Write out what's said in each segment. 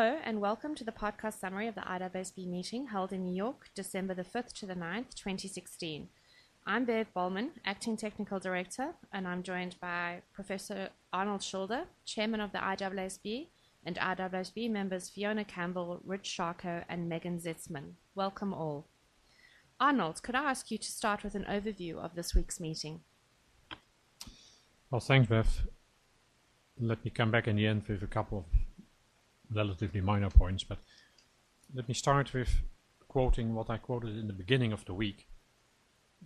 Hello, and welcome to the podcast summary of the IAASB meeting held in New York, December the 5th to the 9th, 2016. I'm Bev Bahlmann, Acting Technical Director, and I'm joined by Professor Arnold Schilder, Chairman of the IAASB, and IAASB members Fiona Campbell, Rich Sharko, and Megan Zietsman. Welcome all. Arnold, could I ask you to start with an overview of this week's meeting? Well, thanks, Bev. Let me come back in the end with a couple of relatively minor points, but let me start with quoting what I quoted in the beginning of the week,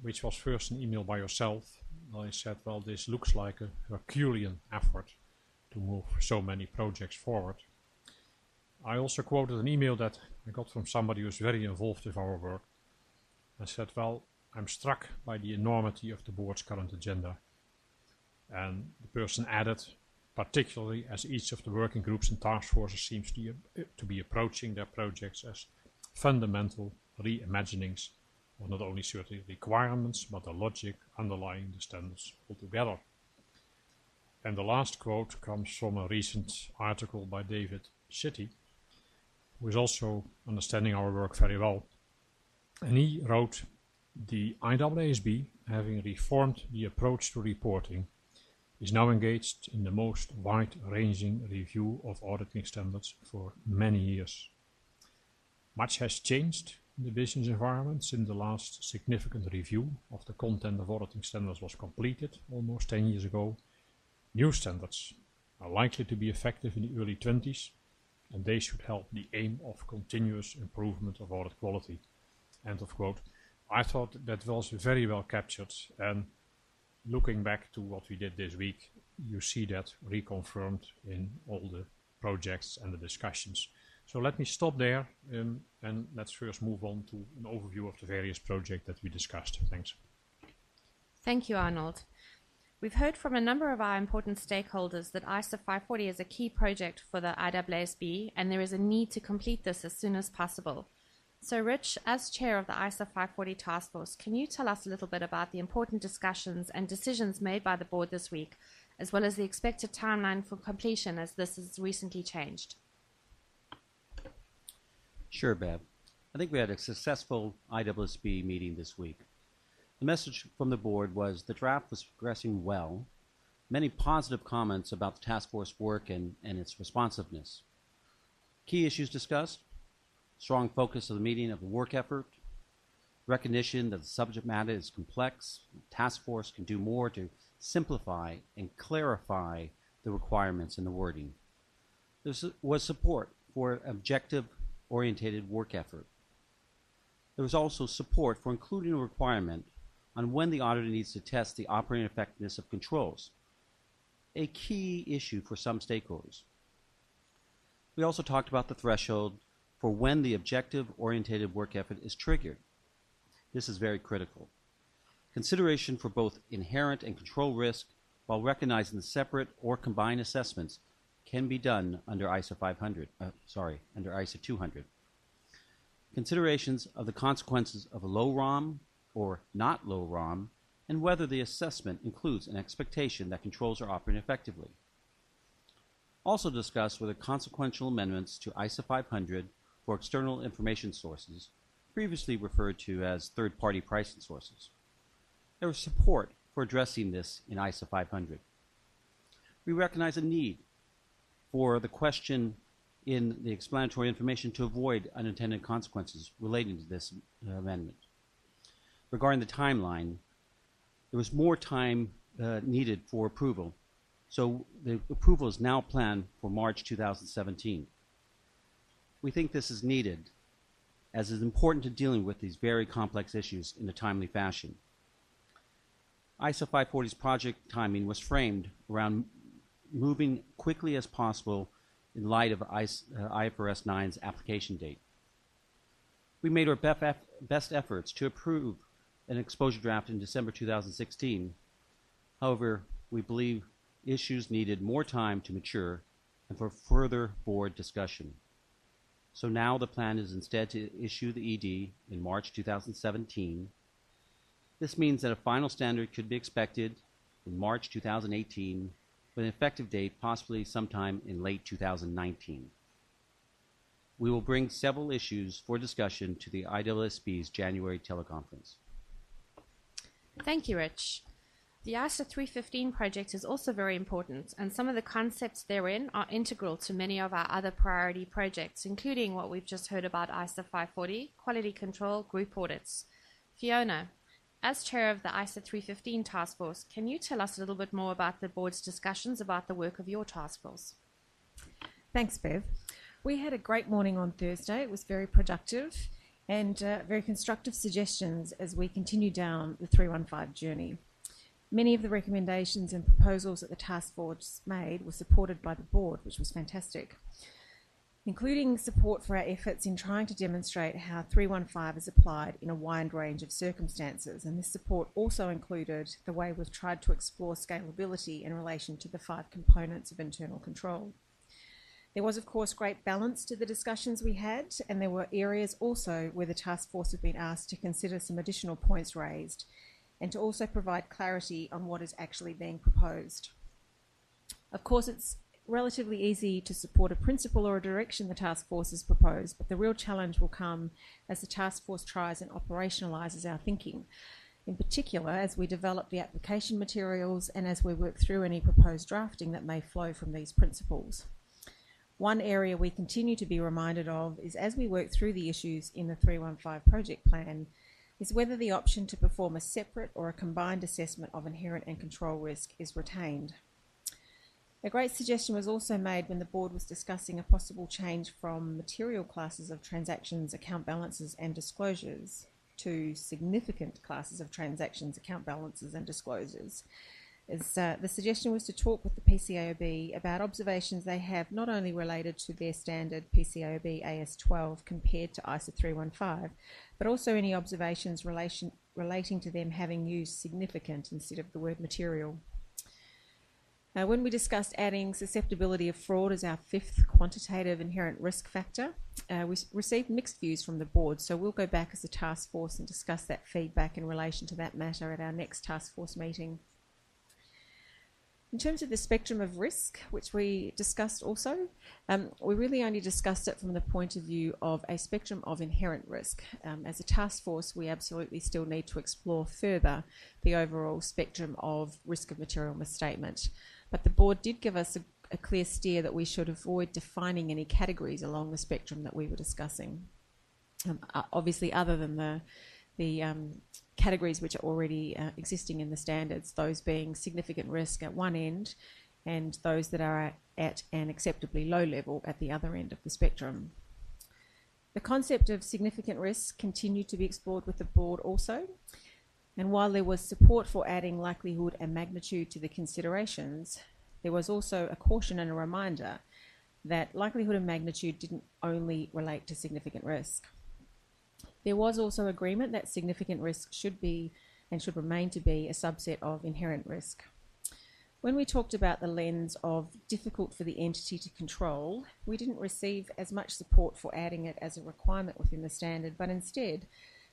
which was first an email by yourself. I said, well, this looks like a Herculean effort to move so many projects forward. I also quoted an email that I got from somebody who's very involved with our work. I said, well, I'm struck by the enormity of the board's current agenda. And the person added, particularly as each of the working groups and task forces seems to, to be approaching their projects as fundamental reimaginings of not only certain requirements but the logic underlying the standards altogether. And the last quote comes from a recent article by David City, who is also understanding our work very well. And he wrote, the IAASB, having reformed the approach to reporting, is now engaged in the most wide-ranging review of auditing standards for many years. Much has changed in the business environment since the last significant review of the content of auditing standards was completed almost 10 years ago. New standards are likely to be effective in the early 20s and they should help the aim of continuous improvement of audit quality. End of quote. I thought that was very well captured and looking back to what we did this week, you see that reconfirmed in all the projects and the discussions. So let me stop there um, and let's first move on to an overview of the various projects that we discussed. Thanks. Thank you, Arnold. We've heard from a number of our important stakeholders that ISA 540 is a key project for the IAASB and there is a need to complete this as soon as possible. So, Rich, as chair of the ISA 540 task force, can you tell us a little bit about the important discussions and decisions made by the board this week, as well as the expected timeline for completion as this has recently changed? Sure, Bev. I think we had a successful IAASB meeting this week. The message from the board was the draft was progressing well, many positive comments about the task force work and, and its responsiveness. Key issues discussed strong focus of the meeting of the work effort, recognition that the subject matter is complex, task force can do more to simplify and clarify the requirements and the wording. There was support for objective orientated work effort. There was also support for including a requirement on when the auditor needs to test the operating effectiveness of controls, a key issue for some stakeholders. We also talked about the threshold for when the objective-oriented work effort is triggered. This is very critical. Consideration for both inherent and control risk while recognizing the separate or combined assessments can be done under ISA 500, uh, sorry, under ISA 200. Considerations of the consequences of a low ROM or not low ROM and whether the assessment includes an expectation that controls are operating effectively. Also discussed were the consequential amendments to ISA 500 for external information sources, previously referred to as third-party pricing sources. There was support for addressing this in ISA 500. We recognize a need for the question in the explanatory information to avoid unintended consequences relating to this uh, amendment. Regarding the timeline, there was more time uh, needed for approval, so the approval is now planned for March 2017. We think this is needed as is important to dealing with these very complex issues in a timely fashion. ISA 540's project timing was framed around moving quickly as possible in light of IFRS 9's uh, application date. We made our best efforts to approve an exposure draft in December 2016. However, we believe issues needed more time to mature and for further board discussion. So now the plan is instead to issue the ED in March 2017. This means that a final standard could be expected in March 2018 with an effective date possibly sometime in late 2019. we will bring several issues for discussion to the IAASB's January teleconference. Thank you, Rich. The ISA 315 project is also very important, and some of the concepts therein are integral to many of our other priority projects, including what we've just heard about ISA 540, quality control, group audits. Fiona, as chair of the ISA 315 task force, can you tell us a little bit more about the board's discussions about the work of your task force? Thanks, Bev. We had a great morning on Thursday. It was very productive and uh, very constructive suggestions as we continue down the 315 journey. Many of the recommendations and proposals that the task force made were supported by the board, which was fantastic, including support for our efforts in trying to demonstrate how 315 is applied in a wide range of circumstances. And this support also included the way we've tried to explore scalability in relation to the five components of internal control. There was, of course, great balance to the discussions we had, and there were areas also where the task force have been asked to consider some additional points raised and to also provide clarity on what is actually being proposed. Of course, it's relatively easy to support a principle or a direction the task force has proposed, but the real challenge will come as the task force tries and operationalises our thinking. In particular, as we develop the application materials and as we work through any proposed drafting that may flow from these principles. One area we continue to be reminded of is as we work through the issues in the 315 project plan, is whether the option to perform a separate or a combined assessment of inherent and control risk is retained. A great suggestion was also made when the board was discussing a possible change from material classes of transactions, account balances, and disclosures to significant classes of transactions, account balances, and disclosures is uh, the suggestion was to talk with the PCAOB about observations they have not only related to their standard PCAOB AS12 compared to ISA 315, but also any observations relation, relating to them having used significant instead of the word material. When we discussed adding susceptibility of fraud as our fifth quantitative inherent risk factor, uh, we received mixed views from the board, so we'll go back as a task force and discuss that feedback in relation to that matter at our next task force meeting. In terms of the spectrum of risk, which we discussed also, um, we really only discussed it from the point of view of a spectrum of inherent risk. Um, as a task force, we absolutely still need to explore further the overall spectrum of risk of material misstatement. But the board did give us a, a clear steer that we should avoid defining any categories along the spectrum that we were discussing. Um, obviously, other than the the um, categories which are already uh, existing in the standards, those being significant risk at one end and those that are at, at an acceptably low level at the other end of the spectrum. The concept of significant risk continued to be explored with the board also. And while there was support for adding likelihood and magnitude to the considerations, there was also a caution and a reminder that likelihood and magnitude didn't only relate to significant risk. There was also agreement that significant risk should be and should remain to be a subset of inherent risk. When we talked about the lens of difficult for the entity to control, we didn't receive as much support for adding it as a requirement within the standard, but instead,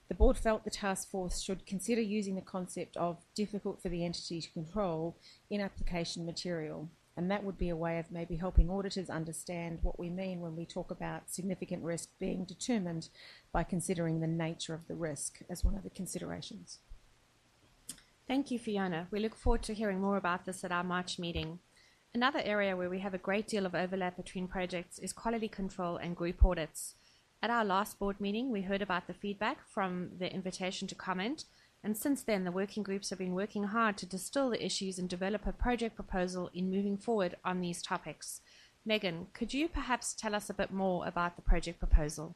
the board felt the task force should consider using the concept of difficult for the entity to control in application material. And that would be a way of maybe helping auditors understand what we mean when we talk about significant risk being determined by considering the nature of the risk as one of the considerations. Thank you, Fiona. We look forward to hearing more about this at our March meeting. Another area where we have a great deal of overlap between projects is quality control and group audits. At our last board meeting, we heard about the feedback from the invitation to comment and since then, the working groups have been working hard to distill the issues and develop a project proposal in moving forward on these topics. Megan, could you perhaps tell us a bit more about the project proposal?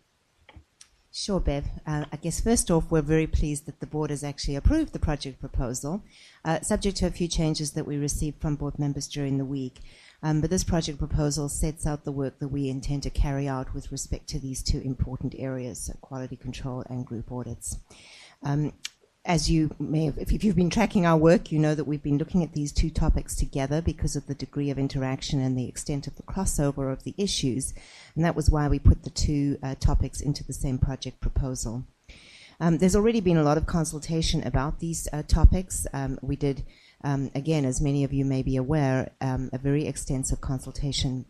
Sure, Bev. Uh, I guess first off, we're very pleased that the board has actually approved the project proposal, uh, subject to a few changes that we received from board members during the week. Um, but this project proposal sets out the work that we intend to carry out with respect to these two important areas, so quality control and group audits. Um, as you may have, if you've been tracking our work, you know that we've been looking at these two topics together because of the degree of interaction and the extent of the crossover of the issues. And that was why we put the two uh, topics into the same project proposal. Um, there's already been a lot of consultation about these uh, topics. Um, we did, um, again, as many of you may be aware, um, a very extensive consultation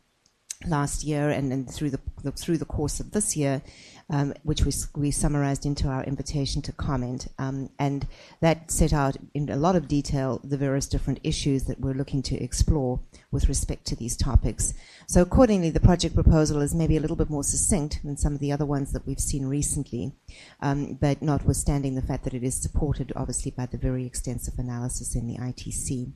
last year and, and through the, the, through the course of this year, um, which we, we summarized into our invitation to comment. Um, and that set out in a lot of detail the various different issues that we're looking to explore with respect to these topics. So accordingly, the project proposal is maybe a little bit more succinct than some of the other ones that we've seen recently, um, but notwithstanding the fact that it is supported obviously by the very extensive analysis in the ITC.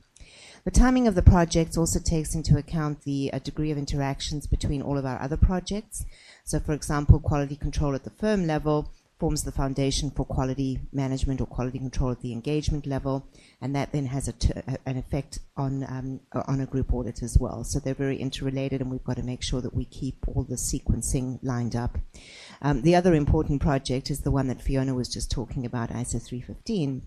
The timing of the projects also takes into account the uh, degree of interactions between all of our other projects. So, for example, quality control at the firm level forms the foundation for quality management or quality control at the engagement level, and that then has an effect on um, on a group audit as well. So they're very interrelated, and we've got to make sure that we keep all the sequencing lined up. Um, the other important project is the one that Fiona was just talking about, ISA 315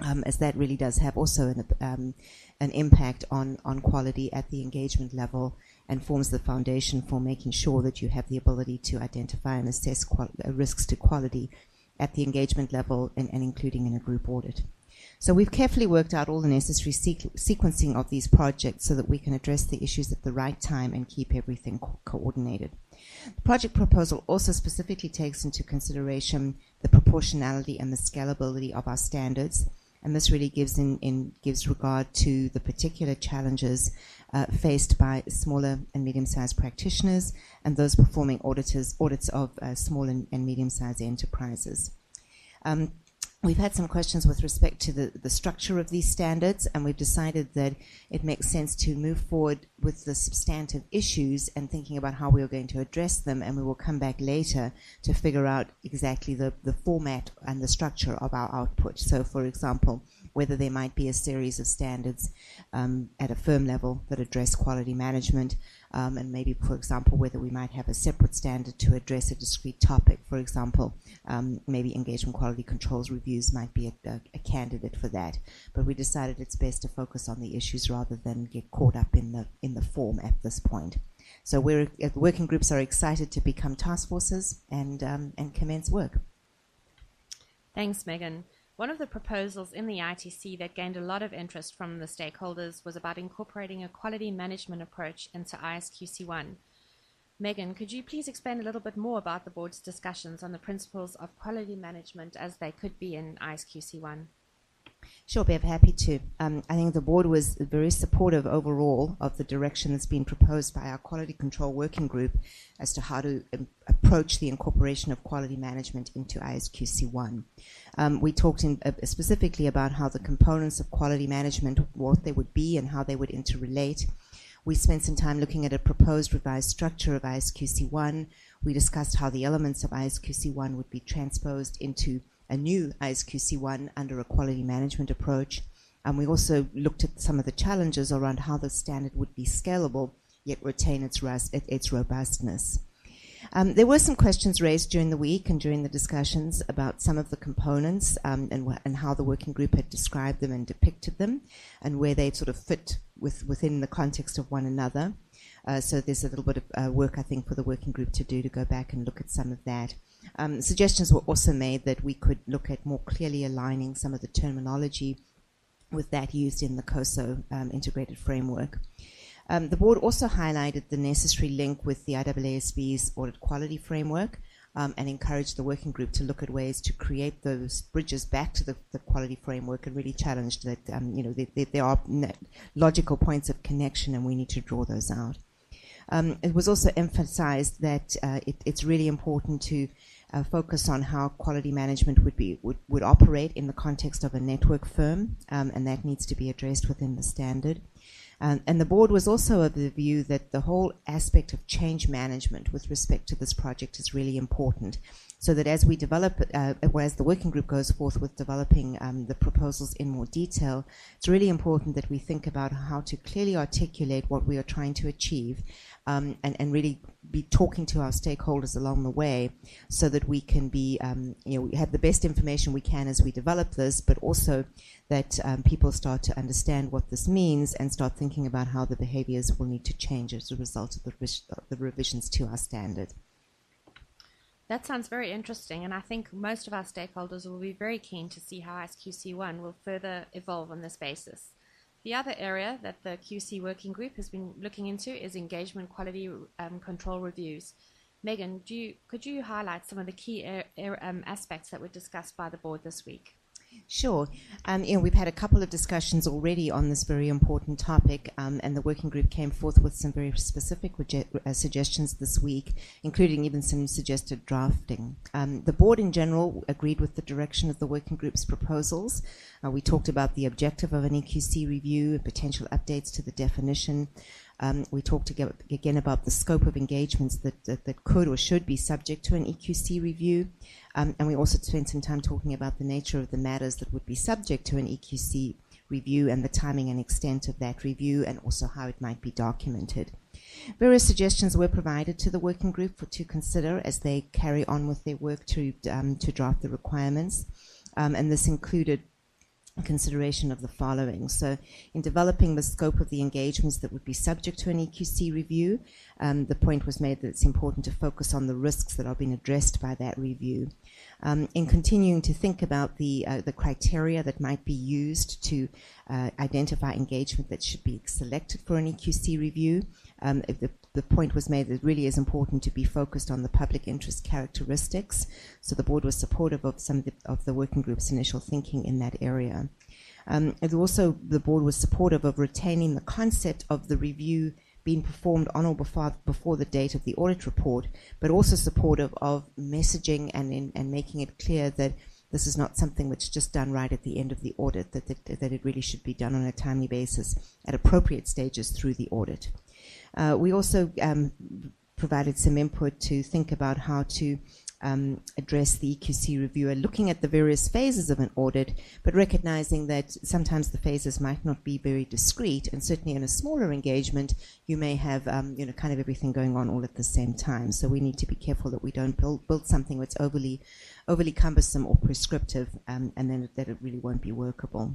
um, as that really does have also an, um, an impact on, on quality at the engagement level and forms the foundation for making sure that you have the ability to identify and assess qual- uh, risks to quality at the engagement level and, and, including in a group audit. So we've carefully worked out all the necessary sequ- sequencing of these projects so that we can address the issues at the right time and keep everything co- coordinated. The project proposal also specifically takes into consideration the proportionality and the scalability of our standards and this really gives in, in gives regard to the particular challenges uh, faced by smaller and medium-sized practitioners and those performing auditors audits of uh, small and, and medium-sized enterprises. Um, We've had some questions with respect to the, structure of these standards, and we've decided that it makes sense to move forward with the substantive issues and thinking about how we are going to address them, and we will come back later to figure out exactly the, the format and the structure of our output. So, for example, whether there might be a series of standards um, at a firm level that address quality management, um, and maybe, for example, whether we might have a separate standard to address a discrete topic. For example, um, maybe engagement quality controls reviews might be a, a, a, candidate for that. But we decided it's best to focus on the issues rather than get caught up in the in the form at this point. So we're uh, the working groups are excited to become task forces and um, and commence work. Thanks, Megan. One of the proposals in the ITC that gained a lot of interest from the stakeholders was about incorporating a quality management approach into ISQC1. Megan, could you please explain a little bit more about the board's discussions on the principles of quality management as they could be in ISQC1? Sure, Bev, happy to. Um, I think the board was very supportive overall of the direction that's been proposed by our quality control working group as to how to um, approach the incorporation of quality management into ISQC1. Um, we talked in, uh, specifically about how the components of quality management, what they would be and how they would interrelate. We spent some time looking at a proposed revised structure of ISQC1. We discussed how the elements of ISQC1 would be transposed into a new ISQC1 under a quality management approach. And we also looked at some of the challenges around how the standard would be scalable yet retain its, its robustness. Um, there were some questions raised during the week and during the discussions about some of the components um, and, and how the working group had described them and depicted them and where they sort of fit with, within the context of one another. Uh, so there's a little bit of uh, work, I think, for the working group to do to go back and look at some of that. Um, suggestions were also made that we could look at more clearly aligning some of the terminology with that used in the COSO um, integrated framework. Um, the board also highlighted the necessary link with the IAASB's audit quality framework um, and encouraged the working group to look at ways to create those bridges back to the, the quality framework and really challenged that um, you know there are logical points of connection and we need to draw those out. Um, it was also emphasized that uh, it, it's really important to focus on how quality management would be would, would operate in the context of a network firm, um, and that needs to be addressed within the standard. Um, and the board was also of the view that the whole aspect of change management with respect to this project is really important. So that as we develop, uh, as the working group goes forth with developing um, the proposals in more detail, it's really important that we think about how to clearly articulate what we are trying to achieve um, and, and really be talking to our stakeholders along the way so that we can be, um, you know, have the best information we can as we develop this, but also that um, people start to understand what this means and start thinking about how the behaviors will need to change as a result of the, the revisions to our standard. That sounds very interesting, and I think most of our stakeholders will be very keen to see how ISQC1 will further evolve on this basis. The other area that the QC working group has been looking into is engagement quality um, control reviews. Megan, you, could you highlight some of the key er, er, um, aspects that were discussed by the board this week? Sure. Um, you know, we've had a couple of discussions already on this very important topic, um, and the working group came forth with some very specific uh, suggestions this week, including even some suggested drafting. Um, the board in general agreed with the direction of the working group's proposals. Uh, we talked about the objective of an EQC review and potential updates to the definition. Um, we talked again about the scope of engagements that, that, that, could or should be subject to an EQC review. Um, and we also spent some time talking about the nature of the matters that would be subject to an EQC review and the timing and extent of that review and also how it might be documented. Various suggestions were provided to the working group for, to consider as they carry on with their work to, um, to draft the requirements. Um, and this included consideration of the following. So, in developing the scope of the engagements that would be subject to an EQC review, um, the point was made that it's important to focus on the risks that are being addressed by that review. Um, in continuing to think about the uh, the criteria that might be used to uh, identify engagement that should be selected for an EQC review, um, the, the point was made that it really is important to be focused on the public interest characteristics. So the board was supportive of some of the, of the working group's initial thinking in that area. Um, also, the board was supportive of retaining the concept of the review being performed on or before, before the date of the audit report, but also supportive of messaging and, in, and making it clear that this is not something that's just done right at the end of the audit, that, that, that it really should be done on a timely basis at appropriate stages through the audit. Uh, we also um, provided some input to think about how to um, address the EQC reviewer, looking at the various phases of an audit, but recognizing that sometimes the phases might not be very discrete, and certainly in a smaller engagement, you may have um, you know kind of everything going on all at the same time. So we need to be careful that we don't build build something that's overly overly cumbersome or prescriptive, um, and then that it really won't be workable.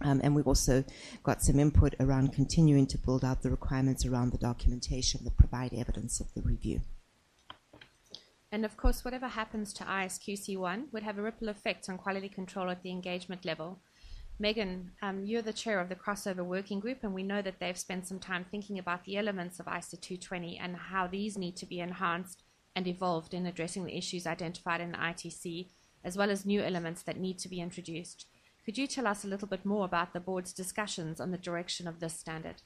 Um, and we've also got some input around continuing to build out the requirements around the documentation that provide evidence of the review. And of course, whatever happens to ISQC1 would have a ripple effect on quality control at the engagement level. Megan, um, you're the chair of the crossover working group, and we know that they've spent some time thinking about the elements of ISA 220 and how these need to be enhanced and evolved in addressing the issues identified in the ITC, as well as new elements that need to be introduced. Could you tell us a little bit more about the board's discussions on the direction of this standard?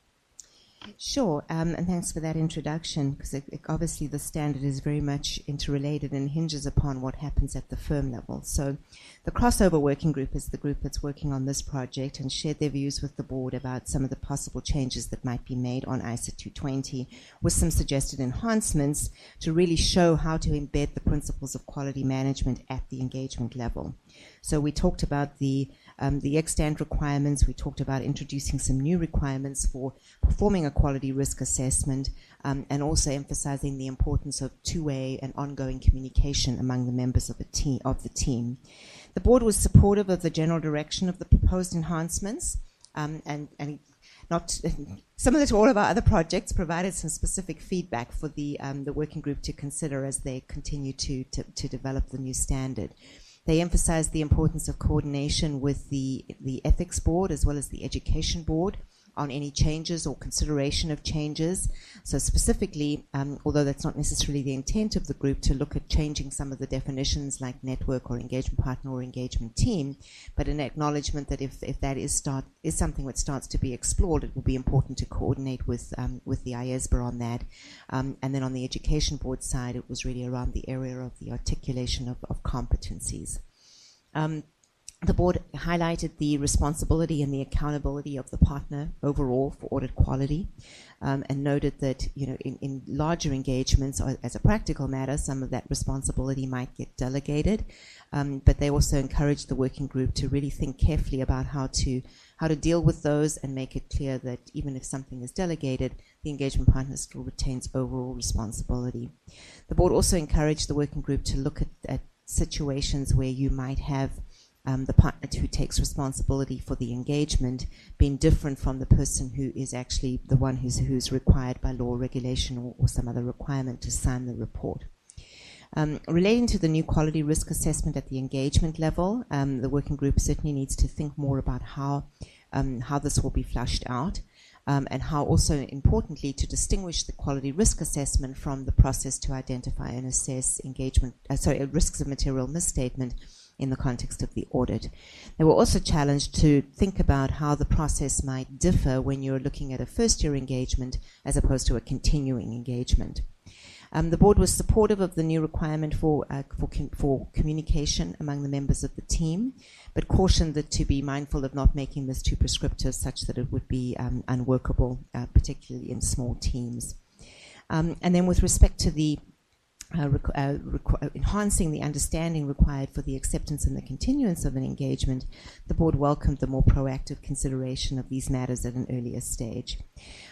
Sure, um, and thanks for that introduction, because obviously the standard is very much interrelated and hinges upon what happens at the firm level. So, the crossover working group is the group that's working on this project and shared their views with the board about some of the possible changes that might be made on ISA 220, with some suggested enhancements to really show how to embed the principles of quality management at the engagement level. So, we talked about the um, the extant requirements. We talked about introducing some new requirements for performing a quality risk assessment um, and also emphasizing the importance of two-way and ongoing communication among the members of, team, of the team. The board was supportive of the general direction of the proposed enhancements um, and, and not similar to all of our other projects, provided some specific feedback for the um, the working group to consider as they continue to, to, to develop the new standard. They emphasized the importance of coordination with the, the ethics board as well as the education board on any changes or consideration of changes. So, specifically, um, although that's not necessarily the intent of the group to look at changing some of the definitions like network or engagement partner or engagement team, but an acknowledgement that if, if that is start is something that starts to be explored, it will be important to coordinate with um, with the IESBA on that. Um, and then on the education board side, it was really around the area of the articulation of, of competencies. Um, the board highlighted the responsibility and the accountability of the partner overall for audit quality um, and noted that you know in, in, larger engagements as a practical matter some of that responsibility might get delegated um, but they also encouraged the working group to really think carefully about how to how to deal with those and make it clear that even if something is delegated the engagement partner still retains overall responsibility. The board also encouraged the working group to look at, at situations where you might have um, the partner who takes responsibility for the engagement being different from the person who is actually the one who's, who's required by law, regulation, or, or some other requirement to sign the report. Um, relating to the new quality risk assessment at the engagement level, um, the working group certainly needs to think more about how um, how this will be flushed out, um, and how also importantly to distinguish the quality risk assessment from the process to identify and assess engagement, uh, sorry, risks of material misstatement in the context of the audit. They were also challenged to think about how the process might differ when you're looking at a first year engagement as opposed to a continuing engagement. Um, the board was supportive of the new requirement for, uh, for, com- for, communication among the members of the team, but cautioned that to be mindful of not making this too prescriptive such that it would be um, unworkable, uh, particularly in small teams. Um, and then with respect to the uh, uh, uh, enhancing the understanding required for the acceptance and the continuance of an engagement, the board welcomed the more proactive consideration of these matters at an earlier stage.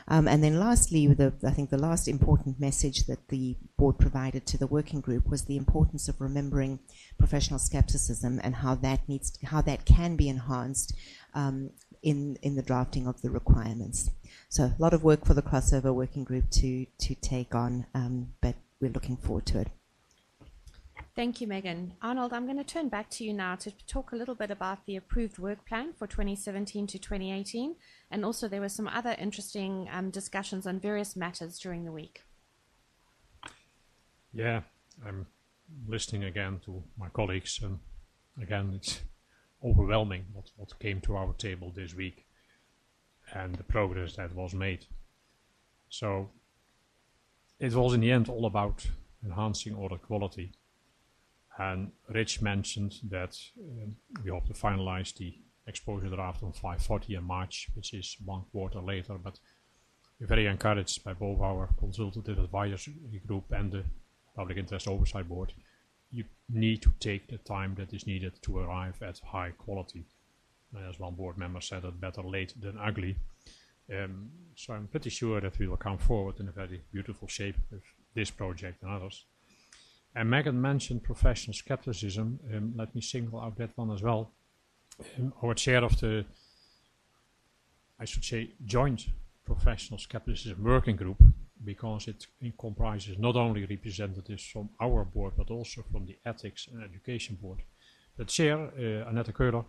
Um, and then, lastly, the, I think the last important message that the board provided to the working group was the importance of remembering professional skepticism and how that needs, to, how that can be enhanced um, in in the drafting of the requirements. So, a lot of work for the crossover working group to to take on, um, but we're looking forward to it. Thank you, Megan. Arnold, I'm going to turn back to you now to talk a little bit about the approved work plan for 2017 to 2018. And also, there were some other interesting um, discussions on various matters during the week. Yeah, I'm listening again to my colleagues, and again, it's overwhelming what, what came to our table this week and the progress that was made. So, it was in the end all about enhancing audit quality. And Rich mentioned that um, we hope to finalize the exposure draft on 540 in March, which is one quarter later. But we're very encouraged by both our consultative advisory group and the Public Interest Oversight Board. You need to take the time that is needed to arrive at high quality. As one board member said, better late than ugly. Um, so I'm pretty sure that we will come forward in a very beautiful shape with this project and others. And Megan mentioned professional skepticism. Um, let me single out that one as well. Um, our chair of the, I should say, joint professional skepticism working group, because it, comprises not only representatives from our board, but also from the ethics and education board. The chair, uh, Annette Köhler,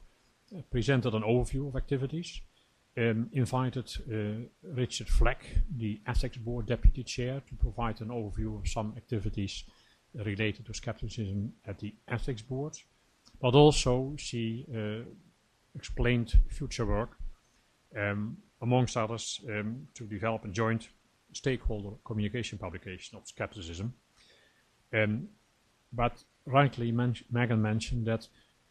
presented an overview of activities um, invited uh, Richard Fleck, the Ethics Board Deputy Chair, to provide an overview of some activities related to skepticism at the Ethics Board. But also, she uh, explained future work, um, amongst others, um, to develop a joint stakeholder communication publication of skepticism. Um, but rightly, men Megan mentioned that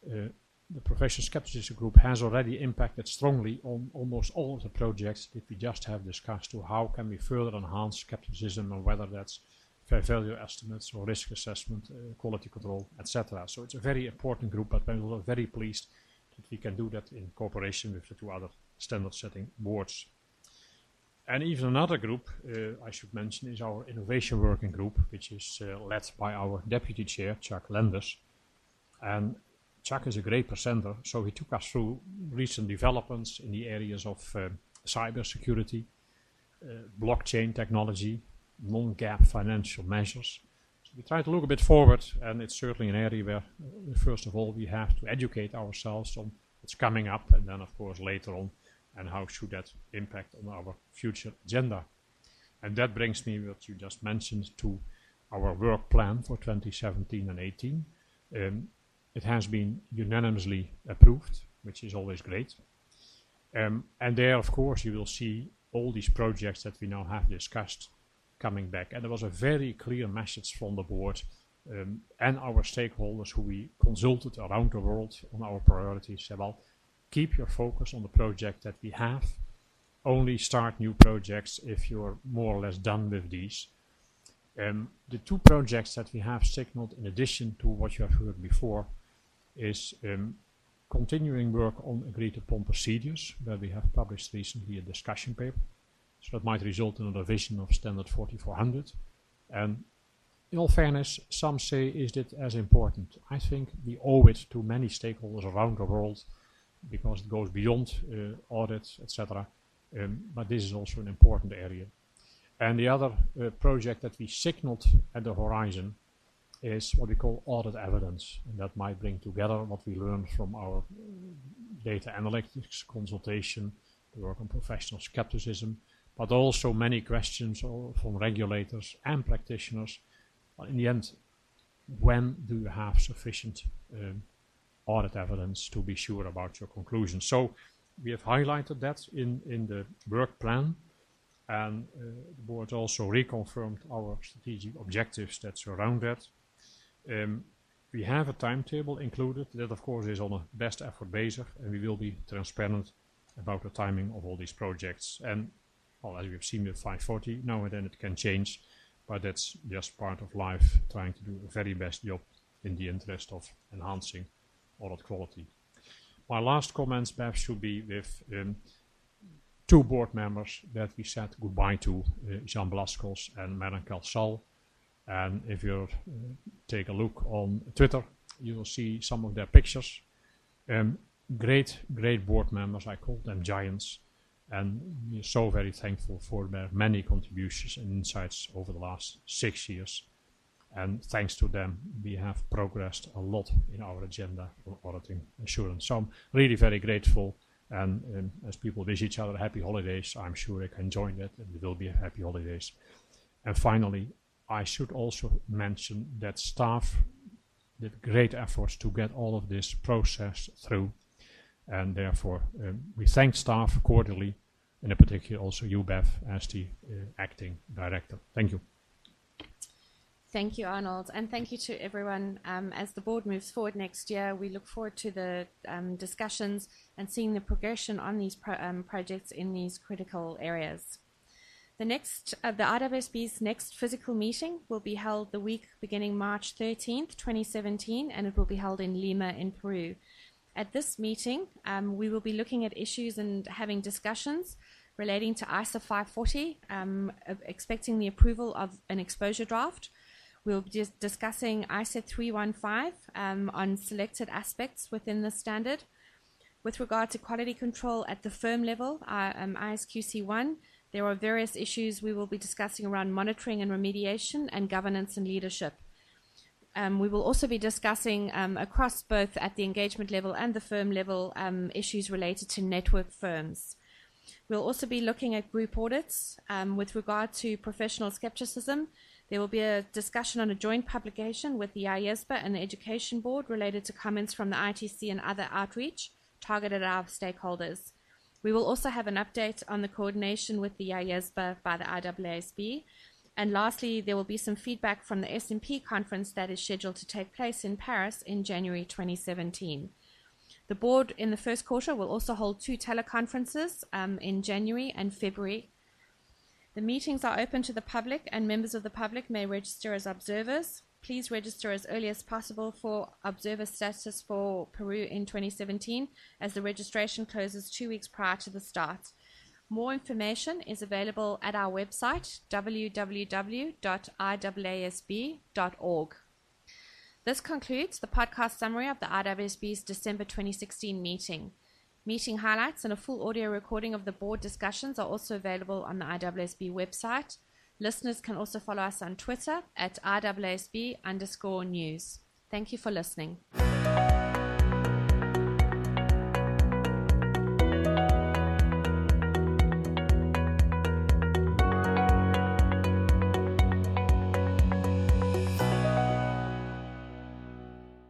uh, the professional skepticism group has already impacted strongly on almost all of the projects that we just have discussed to how can we further enhance skepticism and whether that's fair value estimates or risk assessment, uh, quality control, etc. So it's a very important group, but we're very pleased that we can do that in cooperation with the two other standard setting boards. And even another group, uh, I should mention, is our innovation working group, which is uh, led by our deputy chair, Chuck Landes. And Chuck is a great presenter, so he took us through recent developments in the areas of uh, cyber security, uh, blockchain technology, non-GAAP financial measures. So we try to look a bit forward, and it's certainly an area where, uh, first of all, we have to educate ourselves on what's coming up, and then, of course, later on, and how should that impact on our future agenda. And that brings me, what you just mentioned, to our work plan for 2017 and 18. Um, it has been unanimously approved, which is always great. Um, and there, of course, you will see all these projects that we now have discussed coming back. And there was a very clear message from the board um, and our stakeholders who we consulted around the world on our priorities. Well, keep your focus on the project that we have. Only start new projects if you're more or less done with these. Um, the two projects that we have signaled, in addition to what you have heard before, is um, continuing work on agreed upon procedures, where we have published recently a discussion paper. So that might result in a revision of standard 4400. And in all fairness, some say, is it as important? I think we owe it to many stakeholders around the world because it goes beyond uh, audits, etc. Um, but this is also an important area. And the other uh, project that we signaled at the horizon is what we call audit evidence. And that might bring together what we learned from our data analytics consultation, the work on professional skepticism, but also many questions from regulators and practitioners. In the end, when do you have sufficient um, audit evidence to be sure about your conclusions? So we have highlighted that in, in the work plan and uh, the board also reconfirmed our strategic objectives that surround that. Um, we have a timetable included that of course is on a best effort basis and we will be transparent about the timing of all these projects and well, as we've seen with 540 now and then it can change but that's just part of life trying to do a very best job in the interest of enhancing audit quality. My last comments perhaps should be with um, two board members that we said goodbye to, uh, Jean Blascos and Merran Kelsall. And if you take a look on Twitter, you will see some of their pictures. Um, great, great board members. I call them giants. And we're so very thankful for their many contributions and insights over the last six years. And thanks to them, we have progressed a lot in our agenda for auditing assurance. So I'm really very grateful. And um, as people wish each other happy holidays, I'm sure they can join that and it will be happy holidays. And finally, I should also mention that staff did great efforts to get all of this process through. And therefore, um, we thank staff cordially, and in particular also you, Bev, as the uh, acting director. Thank you. Thank you, Arnold, and thank you to everyone. Um, as the board moves forward next year, we look forward to the um, discussions and seeing the progression on these pro um, projects in these critical areas. The next, uh, the IAASB's next physical meeting will be held the week beginning March 13th, 2017, and it will be held in Lima in Peru. At this meeting, um, we will be looking at issues and having discussions relating to ISA 540, um, expecting the approval of an exposure draft. We'll be discussing ISA 315 um, on selected aspects within the standard. With regard to quality control at the firm level, uh, um, ISQC 1, there are various issues we will be discussing around monitoring and remediation and governance and leadership. Um, we will also be discussing um, across both at the engagement level and the firm level um, issues related to network firms. We'll also be looking at group audits um, with regard to professional skepticism. There will be a discussion on a joint publication with the IESBA and the Education Board related to comments from the ITC and other outreach targeted at our stakeholders. We will also have an update on the coordination with the IESBA by the IAASB. And lastly, there will be some feedback from the SMP conference that is scheduled to take place in Paris in January 2017. The board in the first quarter will also hold two teleconferences um, in January and February. The meetings are open to the public, and members of the public may register as observers please register as early as possible for observer status for Peru in 2017 as the registration closes two weeks prior to the start. More information is available at our website www.iaasb.org. This concludes the podcast summary of the IAASB's December 2016 meeting. Meeting highlights and a full audio recording of the board discussions are also available on the IWSB website Listeners can also follow us on Twitter at IAASB underscore news. Thank you for listening.